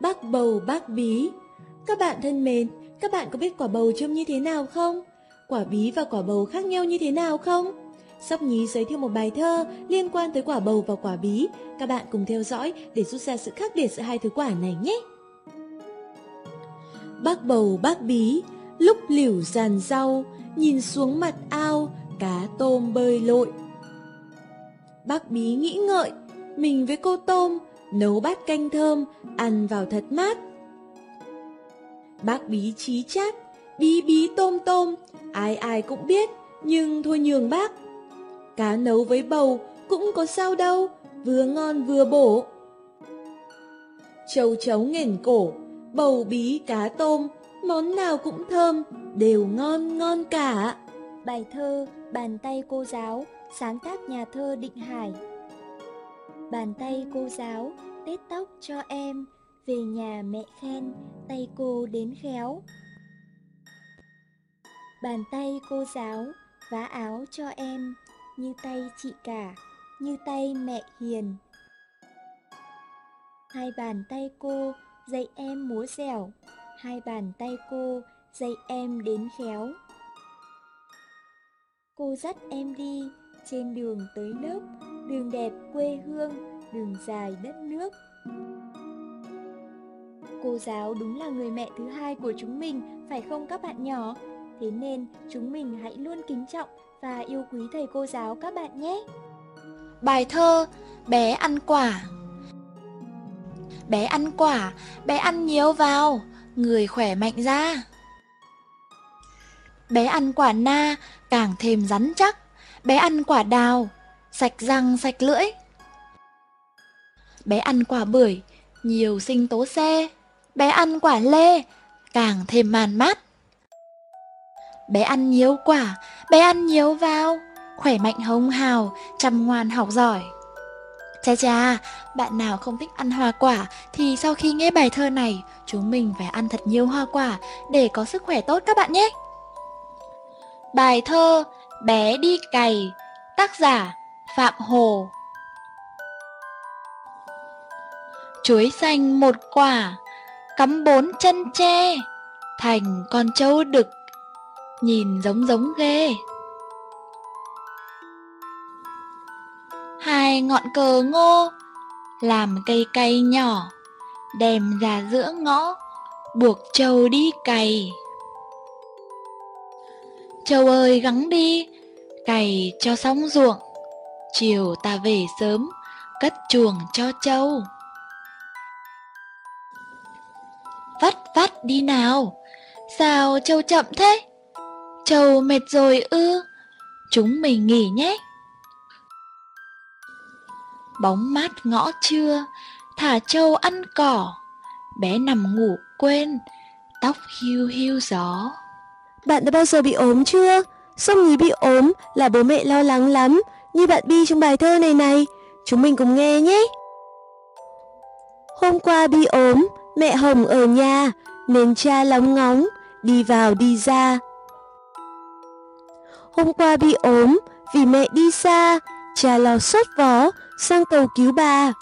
Bác bầu bác bí Các bạn thân mến, các bạn có biết quả bầu trông như thế nào không? Quả bí và quả bầu khác nhau như thế nào không? Sóc Nhí giới thiệu một bài thơ liên quan tới quả bầu và quả bí. Các bạn cùng theo dõi để rút ra sự khác biệt giữa hai thứ quả này nhé. Bác bầu bác bí, lúc liều giàn rau, nhìn xuống mặt ao, cá tôm bơi lội. Bác bí nghĩ ngợi, mình với cô tôm, nấu bát canh thơm, ăn vào thật mát. Bác bí trí chát, bí bí tôm tôm, ai ai cũng biết, nhưng thôi nhường bác. Cá nấu với bầu cũng có sao đâu, vừa ngon vừa bổ. Châu chấu nghển cổ, bầu bí cá tôm, món nào cũng thơm, đều ngon ngon cả. Bài thơ Bàn tay cô giáo, sáng tác nhà thơ Định Hải. Bàn tay cô giáo, tết tóc cho em, về nhà mẹ khen, tay cô đến khéo. Bàn tay cô giáo, vá áo cho em, như tay chị cả, như tay mẹ hiền. Hai bàn tay cô dạy em múa dẻo, hai bàn tay cô dạy em đến khéo. Cô dắt em đi trên đường tới lớp, đường đẹp quê hương, đường dài đất nước. Cô giáo đúng là người mẹ thứ hai của chúng mình, phải không các bạn nhỏ? Thế nên chúng mình hãy luôn kính trọng và yêu quý thầy cô giáo các bạn nhé. Bài thơ Bé ăn quả Bé ăn quả, bé ăn nhiều vào, người khỏe mạnh ra. Bé ăn quả na, càng thêm rắn chắc. Bé ăn quả đào, sạch răng sạch lưỡi. Bé ăn quả bưởi, nhiều sinh tố C. Bé ăn quả lê, càng thêm màn mát. Bé ăn nhiều quả, bé ăn nhiều vào, khỏe mạnh hồng hào, chăm ngoan học giỏi. Cha cha, bạn nào không thích ăn hoa quả thì sau khi nghe bài thơ này, chúng mình phải ăn thật nhiều hoa quả để có sức khỏe tốt các bạn nhé. Bài thơ Bé đi cày, tác giả Phạm Hồ Chuối xanh một quả, cắm bốn chân tre, thành con trâu đực, nhìn giống giống ghê. Hai ngọn cờ ngô, làm cây cây nhỏ, đem ra giữa ngõ, buộc trâu đi cày. Châu ơi gắng đi, cày cho xong ruộng, chiều ta về sớm, cất chuồng cho châu. Vắt vắt đi nào, sao châu chậm thế? Châu mệt rồi ư, chúng mình nghỉ nhé. Bóng mát ngõ trưa, thả châu ăn cỏ, bé nằm ngủ quên, tóc hiu hiu gió. Bạn đã bao giờ bị ốm chưa? Sông nhí bị ốm là bố mẹ lo lắng lắm, như bạn Bi trong bài thơ này này. Chúng mình cùng nghe nhé. Hôm qua Bi ốm, mẹ Hồng ở nhà, nên cha lóng ngóng, đi vào đi ra. Hôm qua Bi ốm, vì mẹ đi xa, cha lo sốt vó, sang cầu cứu bà.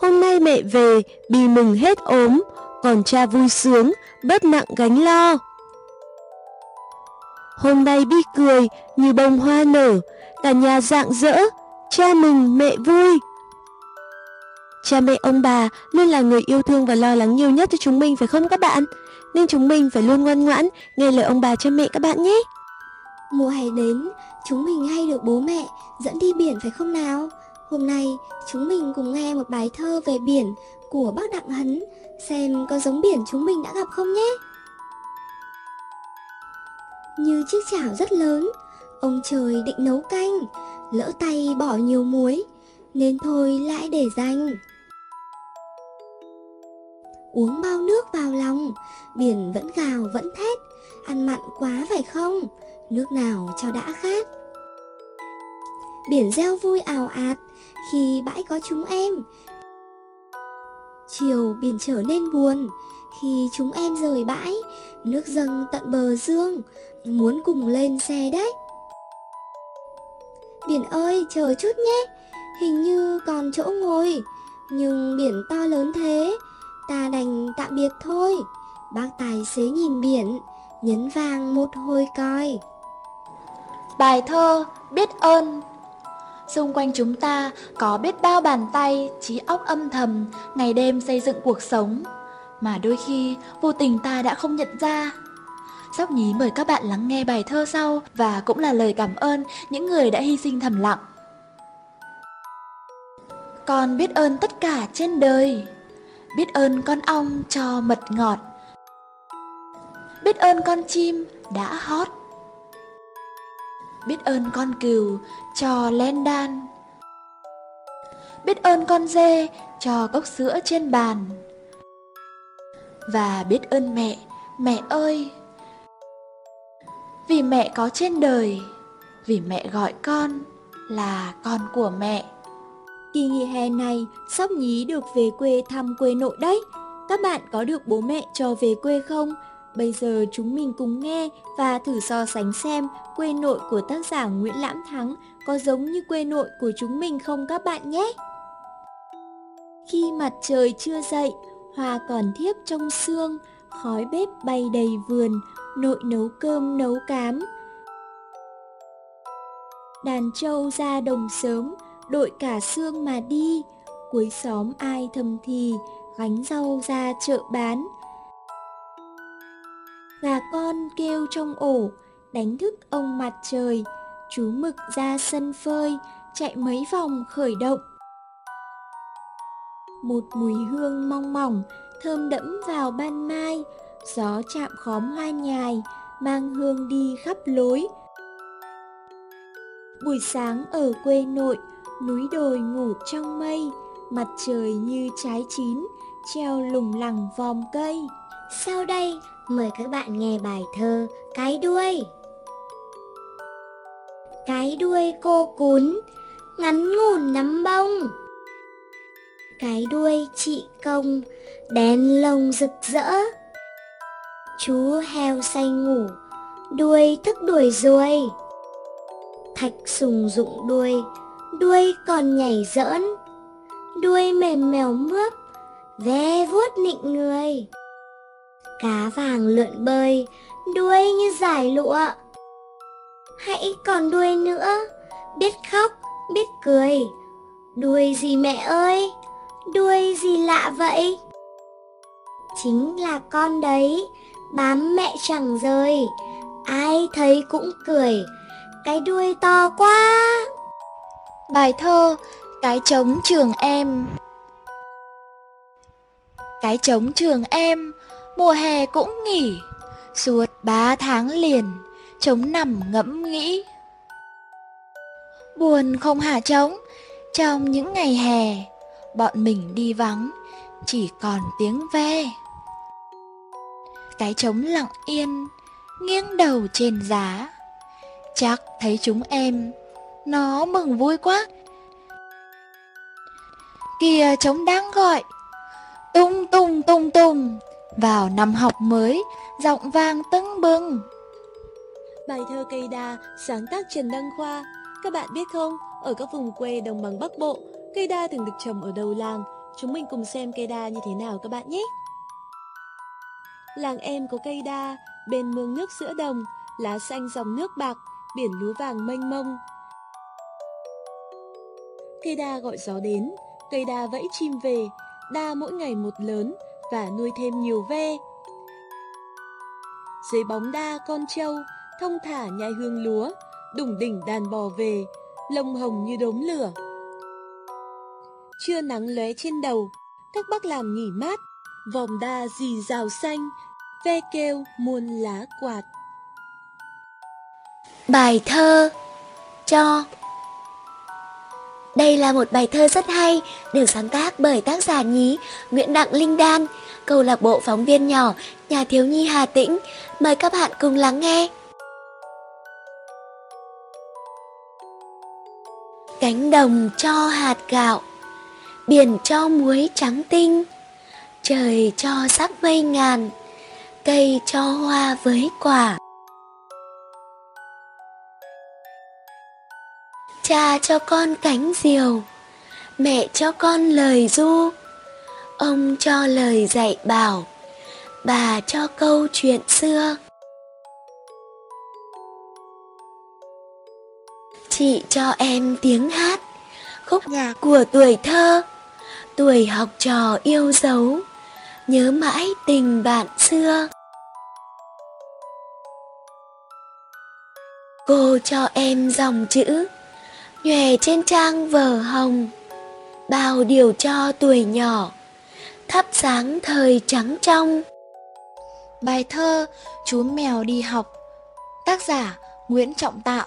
Hôm nay mẹ về, Bi mừng hết ốm, còn cha vui sướng, bớt nặng gánh lo. Hôm nay Bi cười như bông hoa nở, cả nhà rạng rỡ, cha mừng mẹ vui. Cha mẹ ông bà luôn là người yêu thương và lo lắng nhiều nhất cho chúng mình phải không các bạn? Nên chúng mình phải luôn ngoan ngoãn, nghe lời ông bà cha mẹ các bạn nhé. Mùa hè đến, chúng mình hay được bố mẹ dẫn đi biển phải không nào? Hôm nay chúng mình cùng nghe một bài thơ về biển của bác Đặng Hấn xem có giống biển chúng mình đã gặp không nhé. Như chiếc chảo rất lớn, ông trời định nấu canh, lỡ tay bỏ nhiều muối, nên thôi lại để dành. Uống bao nước vào lòng, biển vẫn gào vẫn thét, ăn mặn quá phải không? Nước nào cho đã khát. Biển reo vui ảo ạt khi bãi có chúng em, Chiều biển trở nên buồn Khi chúng em rời bãi Nước dâng tận bờ dương Muốn cùng lên xe đấy Biển ơi chờ chút nhé Hình như còn chỗ ngồi Nhưng biển to lớn thế, ta đành tạm biệt thôi. Bác tài xế nhìn biển, nhấn vàng một hồi coi. Bài thơ Biết ơn Xung quanh chúng ta có biết bao bàn tay, trí óc âm thầm, ngày đêm xây dựng cuộc sống. Mà đôi khi vô tình ta đã không nhận ra. Sóc nhí mời các bạn lắng nghe bài thơ sau và cũng là lời cảm ơn những người đã hy sinh thầm lặng. Con biết ơn tất cả trên đời, biết ơn con ong cho mật ngọt, biết ơn con chim đã hót biết ơn con cừu cho len đan. Biết ơn con dê cho cốc sữa trên bàn. Và biết ơn mẹ mẹ ơi. Vì mẹ có trên đời, vì mẹ gọi con là con của mẹ. Kỳ nghỉ hè này sóc nhí được về quê thăm quê nội đấy. Các bạn có được bố mẹ cho về quê không? Bây giờ chúng mình cùng nghe và thử so sánh xem quê nội của tác giả Nguyễn Lãm Thắng có giống như quê nội của chúng mình không các bạn nhé. Khi mặt trời chưa dậy, hoa còn thiếp trong sương, khói bếp bay đầy vườn, nội nấu cơm nấu cám. Đàn trâu ra đồng sớm, đội cả sương mà đi, cuối xóm ai thầm thì, gánh rau ra chợ bán gà con kêu trong ổ, đánh thức ông mặt trời, chú mực ra sân phơi, chạy mấy vòng khởi động. Một mùi hương mong mỏng, thơm đẫm vào ban mai, gió chạm khóm hoa nhài, mang hương đi khắp lối. Buổi sáng ở quê nội, núi đồi ngủ trong mây, mặt trời như trái chín, treo lủng lẳng vòm cây. Sau đây, mời các bạn nghe bài thơ Cái đuôi. Cái đuôi cô cún, ngắn ngủn nắm bông. Cái đuôi chị công, đen lông rực rỡ. Chú heo say ngủ, đuôi thức đuổi ruồi. Thạch sùng dụng đuôi, đuôi còn nhảy giỡn. Đuôi mềm mèo mướp, ve vuốt nịnh người cá vàng lượn bơi, đuôi như giải lụa. Hãy còn đuôi nữa, biết khóc, biết cười. Đuôi gì mẹ ơi, đuôi gì lạ vậy? Chính là con đấy, bám mẹ chẳng rời, ai thấy cũng cười, cái đuôi to quá. Bài thơ Cái trống trường em Cái trống trường em mùa hè cũng nghỉ, suốt ba tháng liền, trống nằm ngẫm nghĩ. Buồn không hả trống, trong những ngày hè, bọn mình đi vắng, chỉ còn tiếng ve. Cái trống lặng yên, nghiêng đầu trên giá, chắc thấy chúng em, nó mừng vui quá. Kìa trống đang gọi, tung tung tung tung vào năm học mới, giọng vang tưng bừng. Bài thơ cây đa sáng tác Trần Đăng Khoa. Các bạn biết không, ở các vùng quê đồng bằng Bắc Bộ, cây đa thường được trồng ở đầu làng. Chúng mình cùng xem cây đa như thế nào các bạn nhé. Làng em có cây đa, bên mương nước giữa đồng, lá xanh dòng nước bạc, biển lúa vàng mênh mông. Cây đa gọi gió đến, cây đa vẫy chim về, đa mỗi ngày một lớn, và nuôi thêm nhiều ve. Dưới bóng đa con trâu, thông thả nhai hương lúa, đủng đỉnh đàn bò về, lông hồng như đốm lửa. Trưa nắng lóe trên đầu, các bác làm nghỉ mát, vòm đa dì rào xanh, ve kêu muôn lá quạt. Bài thơ Cho đây là một bài thơ rất hay, được sáng tác bởi tác giả nhí Nguyễn Đặng Linh Đan, câu lạc bộ phóng viên nhỏ, nhà thiếu nhi Hà Tĩnh. Mời các bạn cùng lắng nghe. Cánh đồng cho hạt gạo, biển cho muối trắng tinh, trời cho sắc mây ngàn, cây cho hoa với quả. Cha cho con cánh diều Mẹ cho con lời ru, ông cho lời dạy bảo, bà cho câu chuyện xưa. Chị cho em tiếng hát, khúc nhạc của tuổi thơ, tuổi học trò yêu dấu, nhớ mãi tình bạn xưa. Cô cho em dòng chữ, nhòe trên trang vở hồng, bao điều cho tuổi nhỏ, thắp sáng thời trắng trong. Bài thơ Chú mèo đi học Tác giả Nguyễn Trọng Tạo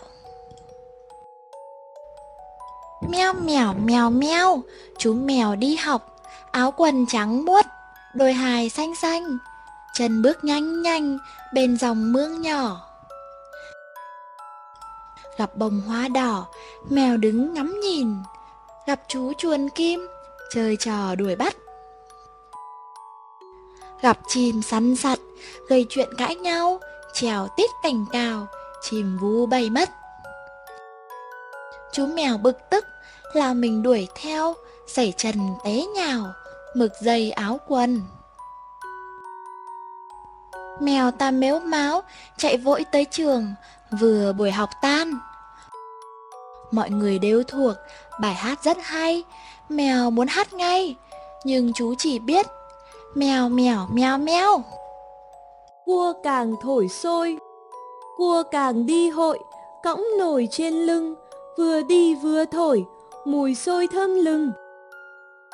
meo mèo mèo meo Chú mèo đi học Áo quần trắng muốt Đôi hài xanh xanh Chân bước nhanh nhanh Bên dòng mương nhỏ Gặp bông hoa đỏ, Mèo đứng ngắm nhìn. Gặp chú chuồn kim, Chơi trò đuổi bắt. Gặp chim săn sặt, Gây chuyện cãi nhau, Trèo tít cảnh cào, Chim vú bay mất. Chú mèo bực tức, Là mình đuổi theo Sẩy trần té nhào, Mực dây áo quần. Mèo ta mếu máo Chạy vội tới trường Vừa buổi học tan. Mọi người đều thuộc, Bài hát rất hay. Mèo muốn hát ngay, Nhưng chú chỉ biết, Mèo mèo mèo mèo. Cua càng thổi sôi, Cua càng đi hội, Cõng nổi trên lưng. Vừa đi vừa thổi, Mùi sôi thơm lừng.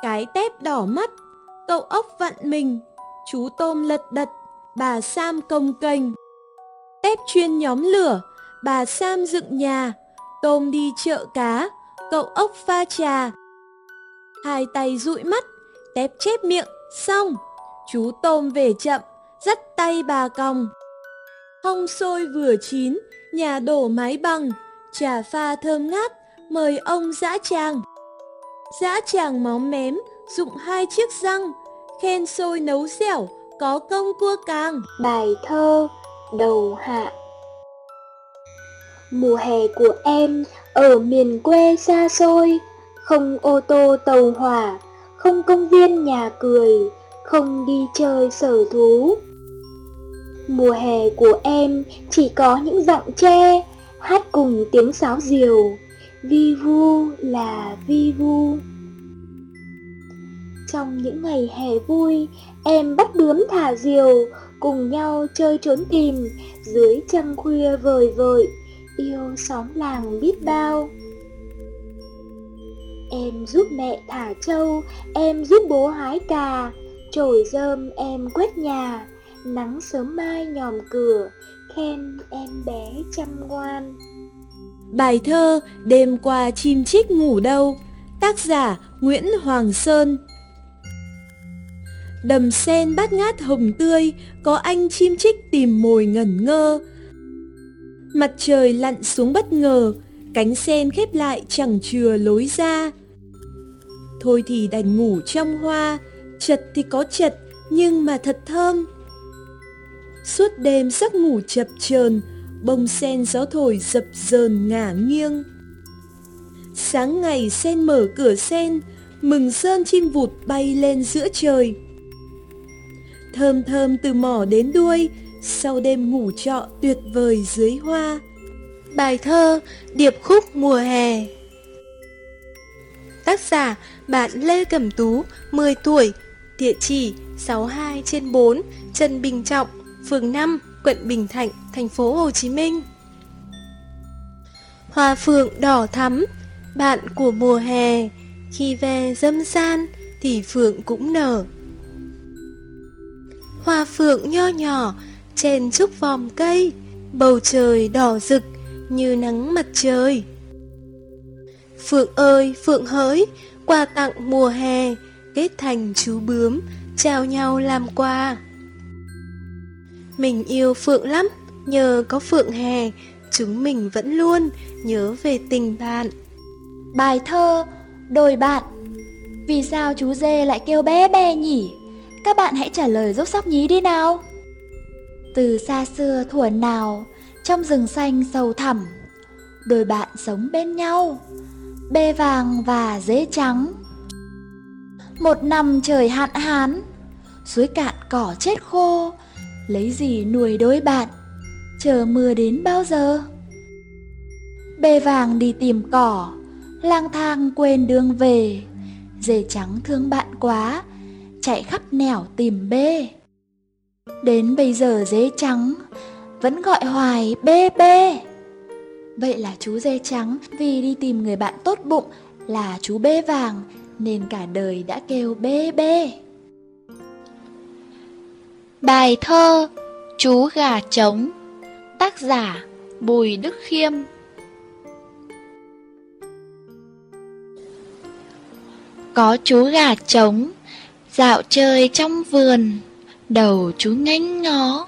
Cái tép đỏ mắt, Cậu ốc vặn mình. Chú tôm lật đật, Bà Sam công kênh Tép chuyên nhóm lửa Bà Sam dựng nhà, Tôm đi chợ cá, Cậu ốc pha trà. Hai tay dụi mắt, Tép chép miệng, Xong. Chú tôm về chậm, Dắt tay bà còng. Hông sôi vừa chín, Nhà đổ mái bằng. Trà pha thơm ngát, Mời ông dã tràng. Dã tràng móm mém Dụng hai chiếc răng. Khen sôi nấu dẻo, Có công cua càng. Bài thơ Đầu hạ Mùa hè của em ở miền quê xa xôi, không ô tô tàu hỏa, không công viên nhà cười, không đi chơi sở thú. Mùa hè của em chỉ có những giọng tre, hát cùng tiếng sáo diều, vi vu là vi vu. Trong những ngày hè vui, em bắt bướm thả diều, cùng nhau chơi trốn tìm, dưới trăng khuya vời vợi, yêu xóm làng biết bao. Em giúp mẹ thả trâu, em giúp bố hái cà, trồi rơm em quét nhà, nắng sớm mai nhòm cửa, khen em bé chăm ngoan. Bài thơ Đêm qua chim chích ngủ đâu Tác giả Nguyễn Hoàng Sơn Đầm sen bát ngát hồng tươi Có anh chim chích tìm mồi ngẩn ngơ Mặt trời lặn xuống bất ngờ, Cánh sen khép lại chẳng chừa lối ra. Thôi thì đành ngủ trong hoa, Chật thì có chật, Nhưng mà thật thơm. Suốt đêm giấc ngủ chập chờn, Bông sen gió thổi dập dờn ngả nghiêng. Sáng ngày sen mở cửa sen, Mừng sơn chim vụt bay lên giữa trời. Thơm thơm từ mỏ đến đuôi sau đêm ngủ trọ tuyệt vời dưới hoa. Bài thơ Điệp khúc mùa hè. Tác giả bạn Lê Cẩm Tú 10 tuổi, Địa chỉ 62 trên 4 Trần Bình Trọng, Phường 5 Quận Bình Thạnh, Thành phố Hồ Chí Minh. Hoa phượng đỏ thắm, Bạn của mùa hè. Khi về dâm san Thì phượng cũng nở. Hoa phượng nho nhỏ trên trúc vòm cây, Bầu trời đỏ rực Như nắng mặt trời. Phượng ơi, Phượng hỡi Quà tặng mùa hè, Kết thành chú bướm, Trao nhau làm quà. Mình yêu Phượng lắm, Nhờ có Phượng hè, Chúng mình vẫn luôn nhớ về tình bạn. Bài thơ đồi bạn Vì sao chú dê lại kêu bé bé nhỉ? Các bạn hãy trả lời giúp sóc nhí đi nào. Từ xa xưa thuở nào Trong rừng xanh sâu thẳm Đôi bạn sống bên nhau Bê vàng và dế trắng Một năm trời hạn hán, suối cạn cỏ chết khô, lấy gì nuôi đôi bạn, chờ mưa đến bao giờ? Bê vàng đi tìm cỏ, lang thang quên đường về, dê trắng thương bạn quá, chạy khắp nẻo tìm bê. Đến bây giờ dế trắng, vẫn gọi hoài bê bê. Vậy là chú dê trắng, vì đi tìm người bạn tốt bụng là chú bê vàng, nên cả đời đã kêu bê bê. Bài thơ Chú gà trống, Tác giả Bùi Đức Khiêm Có chú gà trống, Dạo chơi trong vườn Đầu chú ngánh ngó,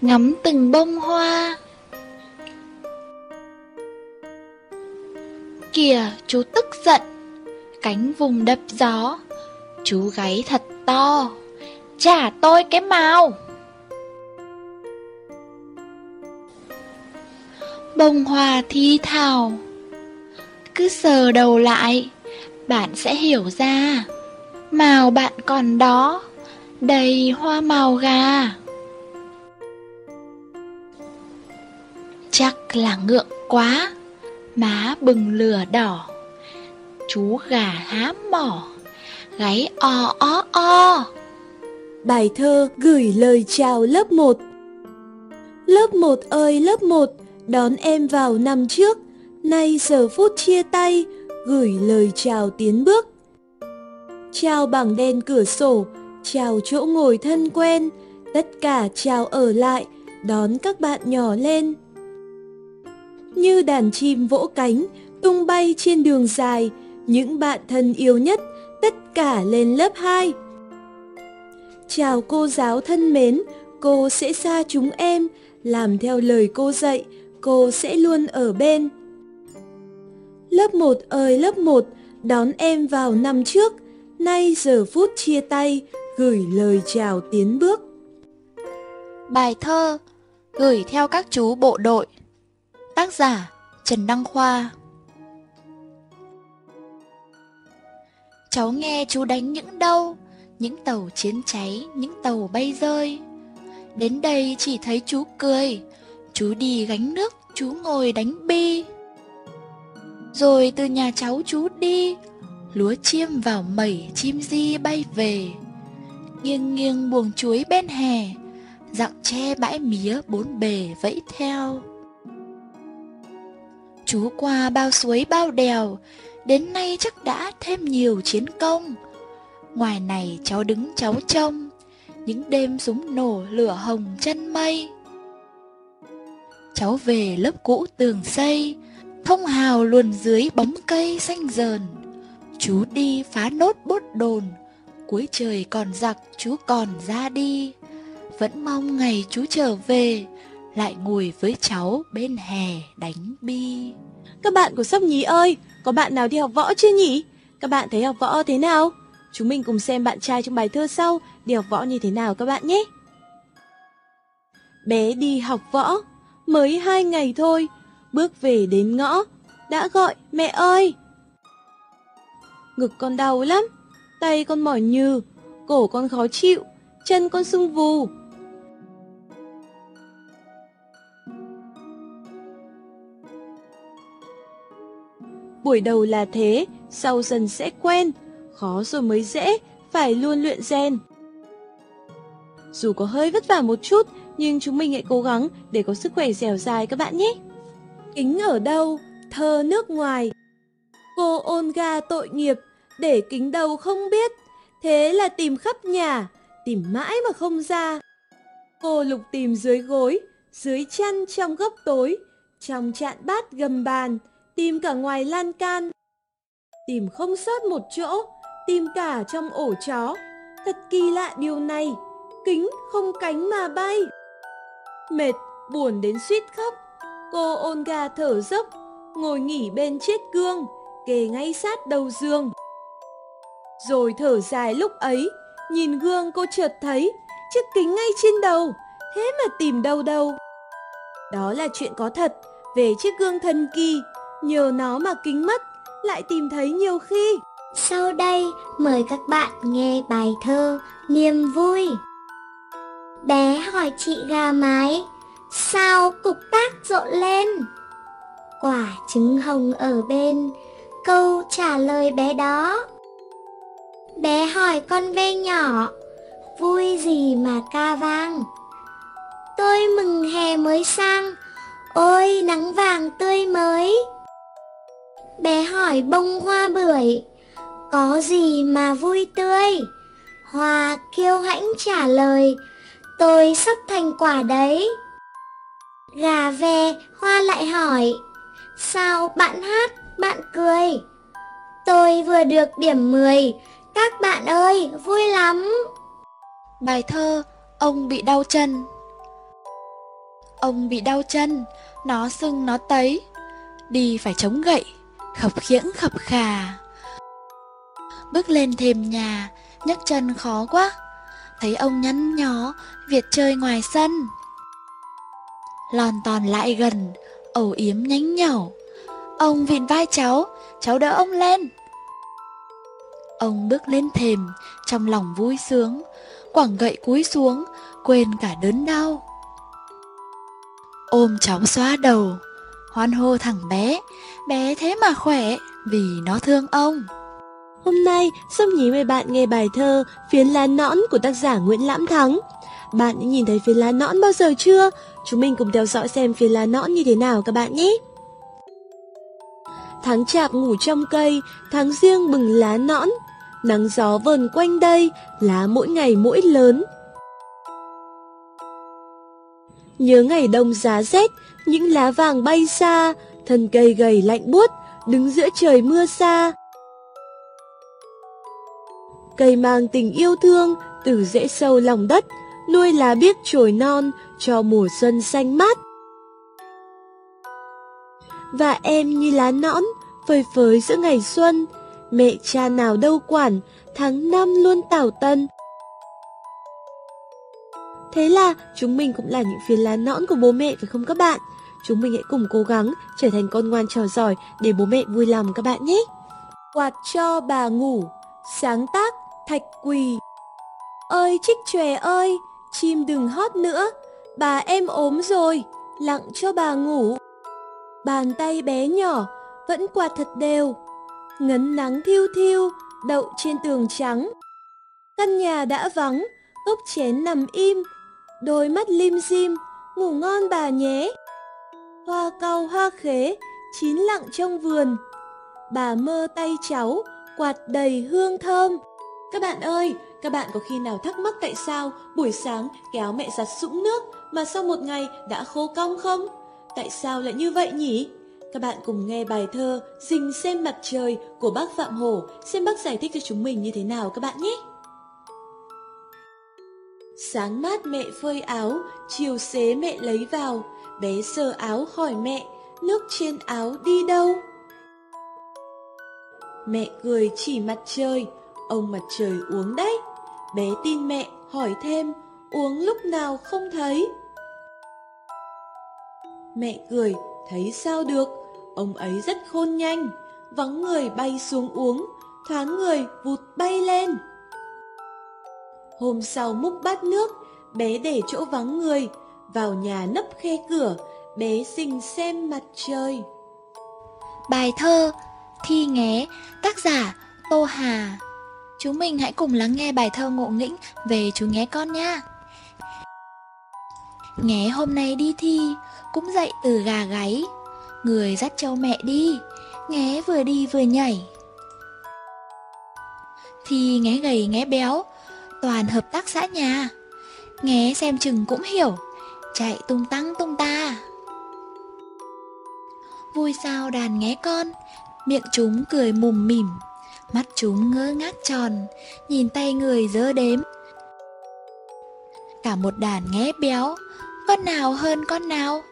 Ngắm từng bông hoa. Kìa, chú tức giận. Cánh vùng đập gió. Chú gáy thật to. Trả tôi cái màu Bông hoa thi thào. Cứ sờ đầu lại, Bạn sẽ hiểu ra. Màu bạn còn đó. Đầy hoa màu gà. Chắc là ngượng quá, Má bừng lửa đỏ. Chú gà há mỏ, Gáy o o o. Bài thơ gửi lời chào lớp 1 Lớp 1 ơi, lớp 1 Đón em vào năm trước. Nay giờ phút chia tay, Gửi lời chào tiến bước. Chào bảng đen cửa sổ Chào chỗ ngồi thân quen Tất cả chào ở lại Đón các bạn nhỏ lên Như đàn chim vỗ cánh Tung bay trên đường dài Những bạn thân yêu nhất Tất cả lên lớp 2 Chào cô giáo thân mến, cô sẽ xa chúng em, làm theo lời cô dạy, cô sẽ luôn ở bên. Lớp 1 ơi lớp 1, đón em vào năm trước, nay giờ phút chia tay, gửi lời chào tiến bước. Bài thơ Gửi theo các chú bộ đội Tác giả Trần Đăng Khoa Cháu nghe chú đánh những đâu những tàu chiến cháy, những tàu bay rơi. Đến đây chỉ thấy chú cười, chú đi gánh nước, chú ngồi đánh bi. Rồi từ nhà cháu chú đi, lúa chiêm vào mẩy chim di bay về. Nghiêng nghiêng buồng chuối bên hè, dặng che bãi mía bốn bề vẫy theo. Chú qua bao suối bao đèo, đến nay chắc đã thêm nhiều chiến công. Ngoài này cháu đứng cháu trông Những đêm súng nổ lửa hồng chân mây. Cháu về lớp cũ tường xây Thông hào luồn dưới bóng cây xanh dờn. Chú đi phá nốt bốt đồn Cuối trời còn giặc chú còn ra đi Vẫn mong ngày chú trở về Lại ngồi với cháu bên hè đánh bi Các bạn của Sóc Nhí ơi, có bạn nào đi học võ chưa nhỉ? Các bạn thấy học võ thế nào? Chúng mình cùng xem bạn trai trong bài thơ sau đi học võ như thế nào các bạn nhé. Bé đi học võ, mới hai ngày thôi, bước về đến ngõ, đã gọi mẹ ơi. Ngực con đau lắm, tay con mỏi nhừ, cổ con khó chịu, chân con sưng vù. Buổi đầu là thế, sau dần sẽ quen, khó rồi mới dễ, phải luôn luyện rèn. Dù có hơi vất vả một chút, nhưng chúng mình hãy cố gắng để có sức khỏe dẻo dài các bạn nhé. Kính ở đâu? Thơ nước ngoài. Cô ôn ga tội nghiệp, để kính đầu không biết. Thế là tìm khắp nhà, tìm mãi mà không ra. Cô lục tìm dưới gối, dưới chăn trong góc tối, trong chạn bát gầm bàn, tìm cả ngoài lan can. Tìm không sót một chỗ, tìm cả trong ổ chó. Thật kỳ lạ điều này, kính không cánh mà bay. Mệt, buồn đến suýt khóc, cô ôn gà thở dốc, ngồi nghỉ bên chiếc gương, kề ngay sát đầu giường. Rồi thở dài lúc ấy, nhìn gương cô chợt thấy chiếc kính ngay trên đầu, thế mà tìm đâu đâu. Đó là chuyện có thật về chiếc gương thần kỳ, nhờ nó mà kính mất, lại tìm thấy nhiều khi. Sau đây mời các bạn nghe bài thơ Niềm vui. Bé hỏi chị gà mái, sao cục tác rộn lên? Quả trứng hồng ở bên, câu trả lời bé đó. Bé hỏi con ve nhỏ, vui gì mà ca vang? Tôi mừng hè mới sang, ôi nắng vàng tươi mới. Bé hỏi bông hoa bưởi, có gì mà vui tươi? Hoa kiêu hãnh trả lời, tôi sắp thành quả đấy. Gà ve hoa lại hỏi, sao bạn hát, bạn cười? Tôi vừa được điểm 10, các bạn ơi, vui lắm. Bài thơ Ông bị đau chân Ông bị đau chân, nó sưng nó tấy, đi phải chống gậy, khập khiễng khập khà. Bước lên thềm nhà, nhấc chân khó quá, thấy ông nhăn nhó, Việt chơi ngoài sân. Lòn tòn lại gần, ẩu yếm nhánh nhẩu. Ông vịn vai cháu, cháu đỡ ông lên. Ông bước lên thềm, trong lòng vui sướng, quẳng gậy cúi xuống, quên cả đớn đau. Ôm cháu xóa đầu, hoan hô thằng bé, bé thế mà khỏe, vì nó thương ông. Hôm nay, Sâm Nhí mời bạn nghe bài thơ Phiến lá nõn của tác giả Nguyễn Lãm Thắng. Bạn đã nhìn thấy phiến lá nõn bao giờ chưa? Chúng mình cùng theo dõi xem phiến lá nõn như thế nào các bạn nhé. Tháng chạp ngủ trong cây, tháng riêng bừng lá nõn. Nắng gió vờn quanh đây, lá mỗi ngày mỗi lớn. Nhớ ngày đông giá rét, những lá vàng bay xa, thân cây gầy lạnh buốt, đứng giữa trời mưa xa. Cây mang tình yêu thương từ rễ sâu lòng đất, nuôi lá biếc trồi non cho mùa xuân xanh mát. Và em như lá nõn, phơi phới giữa ngày xuân, mẹ cha nào đâu quản, tháng năm luôn tảo tân. Thế là chúng mình cũng là những phiến lá nõn của bố mẹ phải không các bạn? Chúng mình hãy cùng cố gắng trở thành con ngoan trò giỏi để bố mẹ vui lòng các bạn nhé. Quạt cho bà ngủ, sáng tác Thạch Quỳ. Ơi trích chòe ơi, chim đừng hót nữa, bà em ốm rồi, lặng cho bà ngủ. Bàn tay bé nhỏ vẫn quạt thật đều, ngấn nắng thiêu thiêu, đậu trên tường trắng. Căn nhà đã vắng, cốc chén nằm im, đôi mắt lim dim, ngủ ngon bà nhé. Hoa cau hoa khế, chín lặng trong vườn. Bà mơ tay cháu, quạt đầy hương thơm. Các bạn ơi, các bạn có khi nào thắc mắc tại sao buổi sáng kéo mẹ giặt sũng nước mà sau một ngày đã khô cong không? Tại sao lại như vậy nhỉ? Các bạn cùng nghe bài thơ Dình xem mặt trời của bác Phạm Hổ xem bác giải thích cho chúng mình như thế nào các bạn nhé. Sáng mát mẹ phơi áo, chiều xế mẹ lấy vào, bé sờ áo hỏi mẹ, nước trên áo đi đâu? Mẹ cười chỉ mặt trời, ông mặt trời uống đấy. Bé tin mẹ, hỏi thêm, uống lúc nào không thấy? Mẹ cười, thấy sao được, ông ấy rất khôn nhanh, vắng người bay xuống uống, thoáng người vụt bay lên. Hôm sau múc bát nước, bé để chỗ vắng người, vào nhà nấp khe cửa, bé xinh xem mặt trời. Bài thơ Thi Nghé, tác giả Tô Hà Chúng mình hãy cùng lắng nghe bài thơ ngộ nghĩnh về chú nghé con nha. Nghé hôm nay đi thi, cũng dậy từ gà gáy. Người dắt cháu mẹ đi, nghé vừa đi vừa nhảy. Thì nghé gầy nghé béo, toàn hợp tác xã nhà. Nghé xem chừng cũng hiểu, chạy tung tăng tung ta. Vui sao đàn nghé con, miệng chúng cười mùm mỉm. Mắt chúng ngơ ngác tròn, nhìn tay người dơ đếm. Cả một đàn nghé béo, con nào hơn con nào?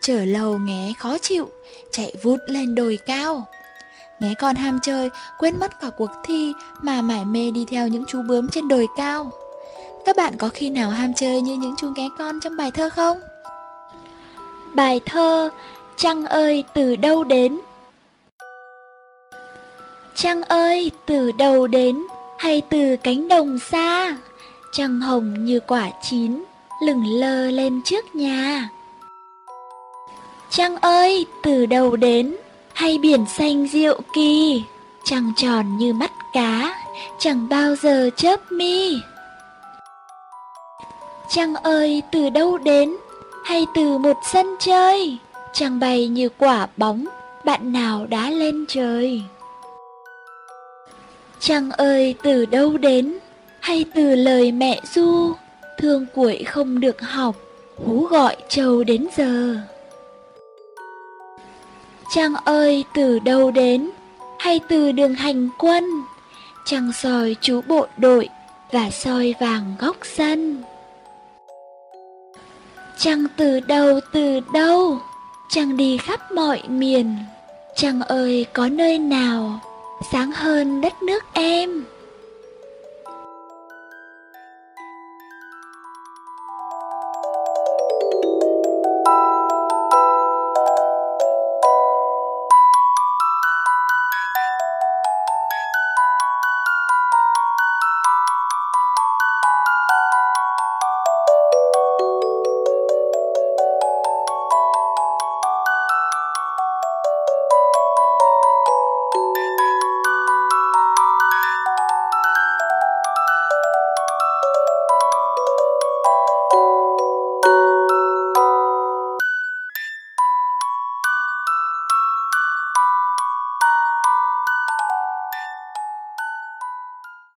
Chở lầu nghe khó chịu, chạy vút lên đồi cao. Nghe con ham chơi, quên mất cả cuộc thi mà mải mê đi theo những chú bướm trên đồi cao. Các bạn có khi nào ham chơi như những chú nghe con trong bài thơ không? Bài thơ Trăng ơi từ đâu đến Trăng ơi, từ đầu đến hay từ cánh đồng xa, trăng hồng như quả chín, lửng lơ lên trước nhà. Trăng ơi, từ đầu đến? Hay biển xanh diệu kỳ, trăng tròn như mắt cá, chẳng bao giờ chớp mi. Trăng ơi, từ đâu đến? Hay từ một sân chơi, trăng bay như quả bóng, bạn nào đã lên trời. Trăng ơi từ đâu đến? Hay từ lời mẹ du Thương cuội không được học Hú gọi trâu đến giờ? Trăng ơi, từ đâu đến? Hay từ đường hành quân? Trăng soi chú bộ đội Và soi vàng góc sân. Trăng từ đâu từ đâu? Trăng đi khắp mọi miền. Trăng ơi, có nơi nào sáng hơn đất nước em?